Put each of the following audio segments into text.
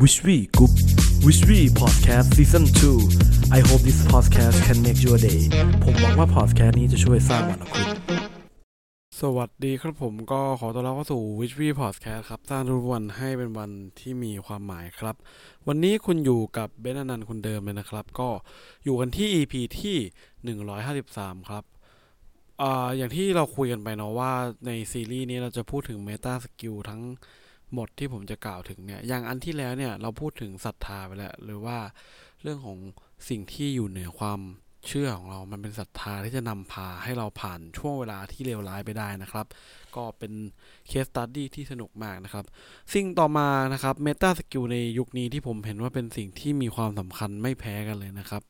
Wish We Group Wish We Podcast Season 2 I hope this podcast can make your day ผมหวังว่า podcast นี้จะช่วยสร้างวันของคุณ สวัสดีครับผมก็ขอต้อนรับเข้าสู่ w i s h w e Podcast ครับ สร้างทุกวันให้เป็นวันที่มีความหมายครับ วันนี้คุณอยู่กับเบนอนันต์คนเดิมเลยนะครับ ก็อยู่กันที่ EP ที่ 153 ครับอ่าอย่างที่เราคุยกันไปเนาะว่าในซีรีส์นี้เราจะพูดถึง Meta Skill ทั้ง หมดที่ผมจะกล่าวถึงเนี่ย อย่างอันที่แล้วเนี่ยเราพูดถึงศรัทธาไปแล้วหรือว่าเรื่องของสิ่งที่อยู่เหนือความเชื่อของเรา มันเป็นศรัทธาที่จะนำพาให้เราผ่านช่วงเวลาที่เลวร้ายไปได้นะครับ ก็เป็น case study ที่สนุกมากนะครับ สิ่งต่อมานะครับ meta skill ในยุคนี้ที่ผมเห็นว่าเป็นสิ่งที่มีความสำคัญไม่แพ้กันเลยนะครับ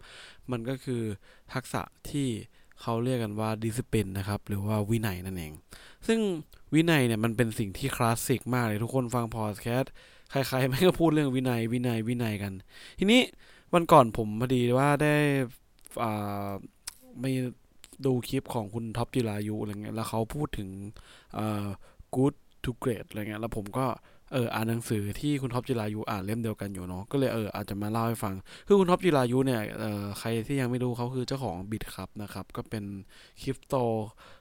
มันก็คือทักษะที่ เขาเรียกกันว่า discipline นะครับ หรือว่าวินัยนั่นเอง ซึ่งวินัยเนี่ยมันเป็นสิ่งที่คลาสสิกมากเลยทุกคนฟังพอดแคสต์ใครๆไม่ก็พูดเรื่องวินัยวินัยวินัยกัน ทีนี้วันก่อนผมพอดีว่าได้อ่าไปดูคลิปของคุณท็อปจิรายุอะไรเงี้ยแล้วเขาพูดถึงอ่า good to great อะไรเงี้ยแล้วผมก็ เอออ่านหนังสือที่คุณท็อปจิรายุอ่านเล่มเดียวกันอยู่เนาะก็เลยเอออาจจะมาเล่าให้ฟัง คือคุณท็อปจิรายุเนี่ยเออใครที่ยังไม่รู้เขาคือเจ้าของ Bitkub นะครับ ก็เป็นคริปโต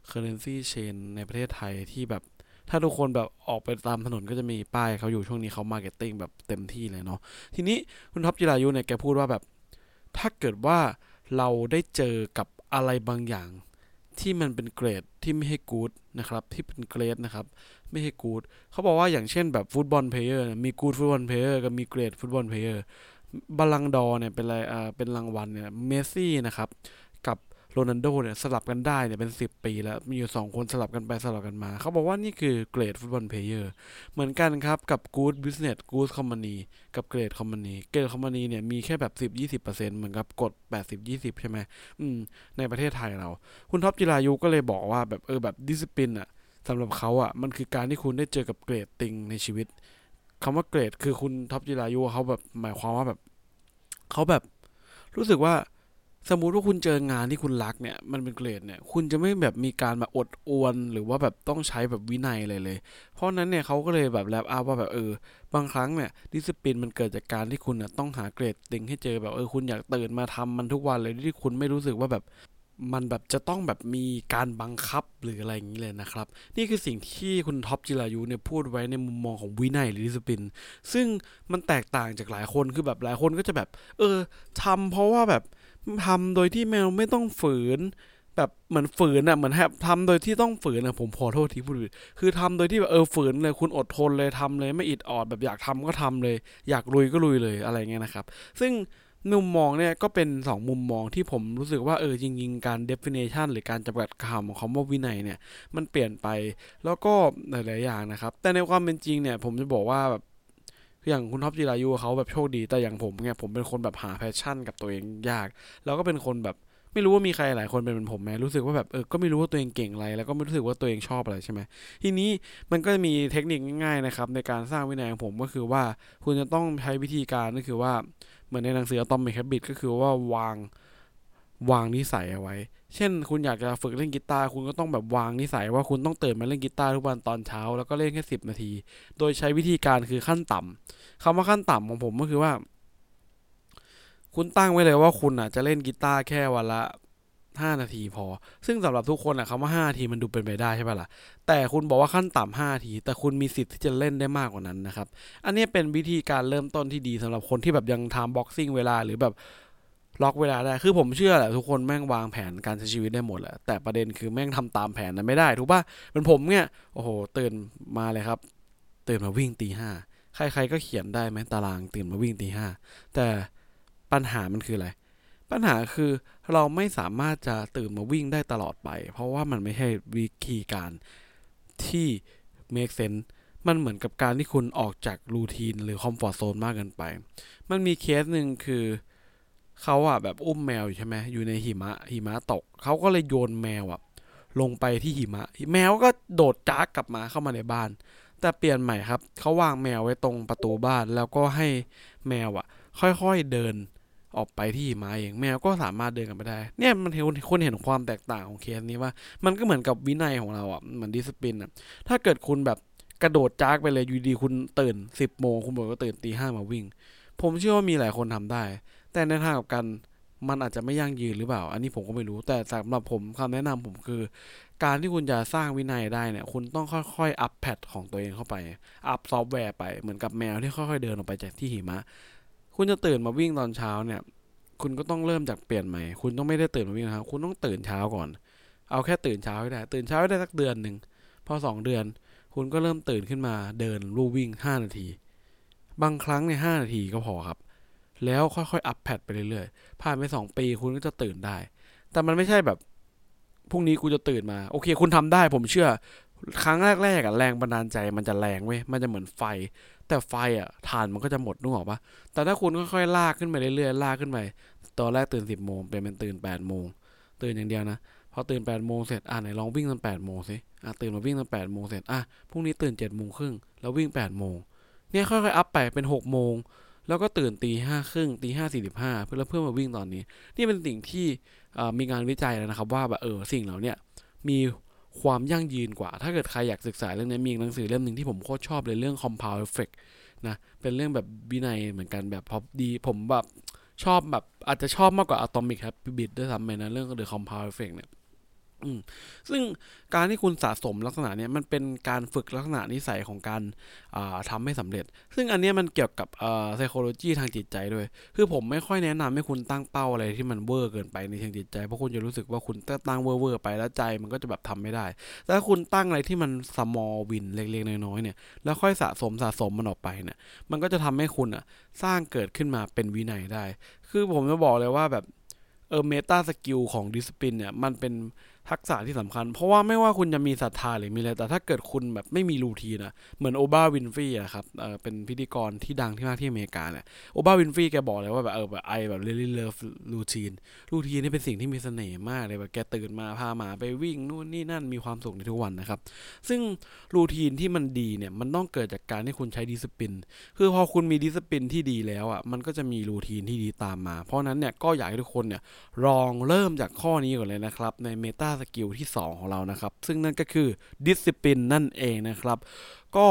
เคอเรนซี exchange ในประเทศไทยที่แบบถ้าทุกคนแบบออกไปตามถนนก็จะมีป้ายเขาอยู่ช่วงนี้เขา marketing แบบเต็มที่เลยเนาะทีนี้คุณท็อปจิรายุเนี่ยแกพูดว่าแบบ ถ้าเกิดว่าเราได้เจอกับอะไรบางอย่าง ที่มันเป็นเกรดที่ไม่ให้กู๊ดนะครับที่เป็นเกรดนะครับไม่ให้กู๊ดเขาบอกว่าอย่างเช่นแบบฟุตบอลเพลเยอร์มีกู๊ดฟุตบอลเพลเยอร์กับมีเกรดฟุตบอลเพลเยอร์บาลังดอร์เนี่ยเป็นอะไรอ่าเป็นรางวัลเนี่ยเมสซี่นะครับ โรนัลโดเนี่ยสลับกันได้เนี่ยเป็น 10 ปีแล้ว มีอยู่2คนสลับกันไปสลับกันมา เขาบอกว่านี่คือ great football player เหมือนกันครับ กับ Good Business Good Company กับ great company great company เนี่ยมีแค่แบบ 10-20%เหมือนกับกฎ 80-20 ใช่ไหมอืมในประเทศไทยเรา คุณท็อปจิรายุก็เลยบอกว่าแบบเออแบบ discipline อะสำหรับเขาอะมันคือการที่คุณได้เจอกับ great thing ในชีวิตคำว่า great คือคุณท็อปจิรายุเขาแบบหมายความว่าแบบเขาแบบรู้สึกว่า สมมุติว่าคุณเจองานที่คุณรักเนี่ยมันเป็น great เนี่ย คุณจะไม่แบบมีการมาอดอวน หรือว่าแบบต้องใช้แบบวินัยอะไรเลย เพราะนั้นเนี่ยเขาก็เลยแบบ wrap up ว่าแบบเออ บางครั้งเนี่ย discipline มันเกิดจากการที่คุณน่ะต้องหา great thing ให้เจอแบบเออคุณอยากตื่นมาทำมันทุกวันเลยที่คุณไม่รู้สึกว่าแบบมันแบบจะต้องแบบมีการบังคับหรืออะไรอย่างนี้เลยนะครับ นี่คือสิ่งที่คุณท็อปจิรายุเนี่ยพูดไว้ในมุมมองของวินัยหรือ discipline ซึ่งมันแตกต่างจากหลายคนคือแบบหลายคนก็จะแบบ เออทำเพราะว่าแบบ ทำโดยที่แมวไม่ต้องฝืน แบบเหมือนฝืนอะเหมือนแบบทำโดยที่ต้องฝืนอะผมขอโทษทีพูดผิดคือทำโดยที่แบบเออฝืนเลยคุณอดทนเลยทำเลยไม่อิดออดแบบอยากทำก็ทำเลย อยากลุยก็ลุยเลยอะไรเงี้ยนะครับ ซึ่งมุมมองเนี่ยก็เป็น 2 มุมมองที่ผมรู้สึกว่าเออจริง ๆ การ definition หรือการจำกัดคำของคำว่าวินัยเนี่ยมันเปลี่ยนไปแล้วก็หลายๆอย่างนะครับ แต่ในความเป็นจริงเนี่ยผมจะบอกว่าแบบ คืออย่างคุณท็อปจิรายุเขาแบบโชคดีแต่อย่างผมเนี่ยผมเป็นคนแบบหาแพชชั่นกับตัวเองยาก แล้วก็เป็นคนแบบไม่รู้ว่ามีใครหลายคนเป็นเหมือนผมไหมรู้สึกว่าแบบเออก็ไม่รู้ว่าตัวเองเก่งอะไร แล้วก็ไม่รู้สึกว่าตัวเองชอบอะไรใช่ไหมทีนี้มันก็จะมีเทคนิคง่ายๆนะครับในการสร้างวินัยของผมก็คือว่าคุณจะต้องใช้วิธีการก็คือว่าเหมือนในหนังสือ Atomic Habit ก็คือว่าวาง วางนิสัยเอาไว้ เช่น คุณอยากจะฝึกเล่นกีตาร์คุณก็ต้องแบบวางนิสัยว่าคุณต้องตื่นมาเล่นกีตาร์ทุกวันตอนเช้า แล้วก็เล่นแค่สิบนาที โดยใช้วิธีการคือขั้นต่ำคำว่าขั้นต่ำของผมก็คือว่า คุณตั้งไว้เลยว่าคุณอะจะเล่นกีตาร์แค่วันละห้านาทีพอ ซึ่งสำหรับทุกคนอะคำว่าห้านาทีมันดูเป็นไปได้ใช่ป่ะล่ะ แต่คุณบอกว่าขั้นต่ำห้านาที แต่คุณมีสิทธิ์ที่จะเล่นได้มากกว่านั้นนะครับ อันนี้เป็นวิธีการเริ่มต้นที่ดีสำหรับคนที่แบบยังทำบ็อกซิ่งเวลาหรือแบบ ล็อกเวลาได้คือผมเชื่อแหละทุกคนแม่งวางแผนการใช้ชีวิตได้หมดแหละแต่ประเด็นคือแม่งทำตามแผนนั้นไม่ได้ ถูกป่ะเป็นผมเนี่ยโอ้โหตื่นมาเลยครับ ตื่นมาวิ่งตีห้าใครๆก็เขียนได้ไหมตารางตื่นมาวิ่งตีห้าแต่ปัญหามันคืออะไร ปัญหาคือเราไม่สามารถจะตื่นมาวิ่งได้ตลอดไป เพราะว่ามันไม่ใช่วิธีการที่ make sense มันเหมือนกับการที่คุณออกจากรูทีนหรือคอมฟอร์ทโซนมากเกินไป มันมีเคสหนึ่งคือ เขาอะแบบอุ้มแมวอยู่ใช่ไหมอยู่ในหิมะหิมะตกเขาก็เลยโยนแมวอะลงไปที่หิมะ แมวก็โดดจากกลับมาเข้ามาในบ้าน แต่เปลี่ยนใหม่ครับเขาวางแมวไว้ตรงประตูบ้าน แล้วก็ให้แมวอะค่อยๆเดินออกไปที่หิมะเองแมวก็สามารถเดินกันไปได้ เนี่ยมันเห็นคนเห็นความแตกต่างของเคสนี้ว่า มันก็เหมือนกับวินัยของเราอะเหมือน discipline อะถ้าเกิดคุณแบบกระโดดจากไปเลยอยู่ดีคุณตื่นสิบโมงคุณบอกว่าตื่นตีห้ามาวิ่ง ผมเชื่อว่ามีหลายคนทำได้ แต่ในทางกับกันมันอาจจะไม่ยั่งยืนหรือเปล่า อันนี้ผมก็ไม่รู้ แต่สำหรับผมคำแนะนำผมคือ การที่คุณจะสร้างวินัยได้เนี่ย คุณต้องค่อยๆ อัพแพทของตัวเองเข้าไป อัพซอฟต์แวร์ไป เหมือนกับแมวที่ค่อยๆ เดินออกไปจากที่หิมะ คุณจะตื่นมาวิ่งตอนเช้าเนี่ย คุณก็ต้องเริ่มจากเปลี่ยนใหม่ คุณต้องไม่ได้ตื่นมาวิ่งนะครับ คุณต้องตื่นเช้าก่อน เอาแค่ตื่นเช้าให้ได้ ตื่นเช้าให้ได้สักเดือนหนึ่ง พอสองเดือน คุณก็เริ่มตื่นขึ้นมาเดินลู่วิ่งห้านาที บางครั้งในห้านาทีก็พอครับ แล้วค่อยๆ อัพแพทไปเรื่อยๆ ผ่านไปสองปีคุณก็จะตื่นได้ แต่มันไม่ใช่แบบพรุ่งนี้กูจะตื่นมา โอเค คุณทำได้ผมเชื่อ ครั้งแรกๆอะแรงบันดาลใจมันจะแรงเว้ย มันจะเหมือนไฟ แต่ไฟอะถ่านมันก็จะหมดนึกออกปะแต่ถ้าคุณค่อยๆ ลากขึ้นไปเรื่อยๆ ลากขึ้นไป ตอนแรกตื่นสิบโมงเป็นเป็นตื่นแปดโมง ตื่นอย่างเดียวนะ พอตื่นแปดโมงเสร็จ อะไหนลองวิ่งตอนแปดโมงสิ อะตื่นมาวิ่งตอนแปดโมงเสร็จ อะพรุ่งนี้ตื่นเจ็ดโมงครึ่งแล้ววิ่งแปดโมงเนี่ยค่อยๆ อัพไปเป็นหกโมง แล้วก็ตื่นตีห้าครึ่งตีห้าสี่สิบห้าเพื่อแล้วเพื่อมาวิ่งตอนนี้ นี่เป็นสิ่งที่มีงานวิจัยแล้วนะครับ ว่าแบบเออสิ่งเหล่านี้มีความยั่งยืนกว่า ถ้าเกิดใครอยากศึกษาเรื่องนี้มีหนังสือเล่มหนึ่งที่ผมโคตรชอบเลยเรื่อง compound effect นะเป็นเรื่องแบบวินัยเหมือนกันแบบพอดีผมแบบชอบแบบอาจจะชอบมากกว่า atomic habit ด้วยซ้ำไปนะเรื่อง the compound effect เนี่ย ซึ่งการที่คุณสะสมลักษณะเนี้ยมันเป็นการฝึกลักษณะนิสัยของการทำให้สำเร็จ ซึ่งอันนี้มันเกี่ยวกับเอ่อ psychology ทางจิตใจด้วย คือผมไม่ค่อยแนะนำให้คุณตั้งเป้าอะไรที่มันเวอร์เกินไปในทางจิตใจ เพราะคุณจะรู้สึกว่าคุณตั้งเวอร์เวอร์ไปแล้วใจมันก็จะแบบทำไม่ได้ แต่ถ้าคุณตั้งอะไรที่มัน small win เล็กๆน้อยๆเนี่ย แล้วค่อยสะสมสะสมมันออกไปเนี่ย มันก็จะทำให้คุณอะสร้างเกิดขึ้นมาเป็นวินัยได้ คือผมจะบอกเลยว่าแบบเออ meta skill ของ discipline เนี่ยมันเป็นทักษะที่สำคัญ เพราะว่าไม่ว่าคุณจะมีศรัทธาหรือมีอะไร แต่ถ้าเกิดคุณแบบไม่มี routine อะเหมือน Oprah Winfrey อะครับเออเป็นพิธีกรที่ดังที่มากที่อเมริกาเนี่ย Oprah Winfrey แกบอกเลยว่าแบบเออแบบ I แบบ really love routine routine นี่เป็นสิ่งที่มีเสน่ห์มากเลยแบบแกตื่นมาพาหมาไปวิ่งนู่นนี่นั่นมีความสุขในทุกวันนะครับ ซึ่ง routine ที่มันดีเนี่ยมันต้องเกิดจากการที่คุณใช้ discipline คือพอคุณมี discipline ที่ดีแล้วอะมันก็จะมี routine ที่ดีตามมา เพราะนั้นเนี่ยก็อยากให้ทุกคนเนี่ยลองเริ่มจากข้อนี้ก่อนเลยนะครับใน meta skill ที่ 2 ของเรานะครับ ซึ่งนั่นก็คือ discipline นั่นเองนะครับ ก็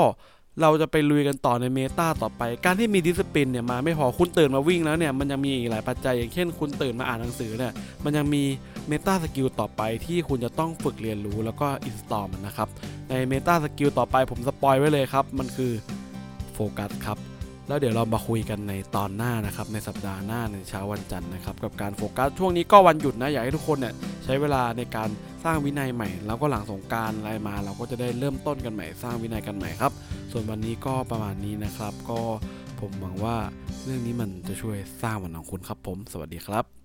เราจะไปลุยกันต่อใน meta ต่อไป การที่มี discipline เนี่ยมาไม่พอคุณตื่นมาวิ่งแล้วเนี่ยมันยังมีอีกหลายปัจจัย อย่างเช่น คุณตื่นมาอ่านหนังสือเนี่ยมันยังมีmeta skill ต่อไปที่คุณจะต้องฝึกเรียนรู้แล้วก็ install มันนะครับ ใน meta skill ต่อไปผม spoil ไว้เลยครับ มันคือโฟกัสครับ แล้วเดี๋ยวเรามาคุยกันในตอนหน้านะครับในสัปดาห์หน้าในเช้าวันจันทร์นะครับกับการโฟกัสช่วงนี้ก็วันหยุดนะอยากให้ทุกคนเนี่ยใช้เวลาในการสร้างวินัยใหม่ แล้วก็หลังสงกรานต์อะไรมา เราก็จะได้เริ่มต้นกันใหม่ สร้างวินัยกันใหม่ครับ ส่วนวันนี้ก็ประมาณนี้นะครับ ก็ผมหวังว่าเรื่องนี้มันจะช่วยสร้างวันของคุณครับผม สวัสดีครับ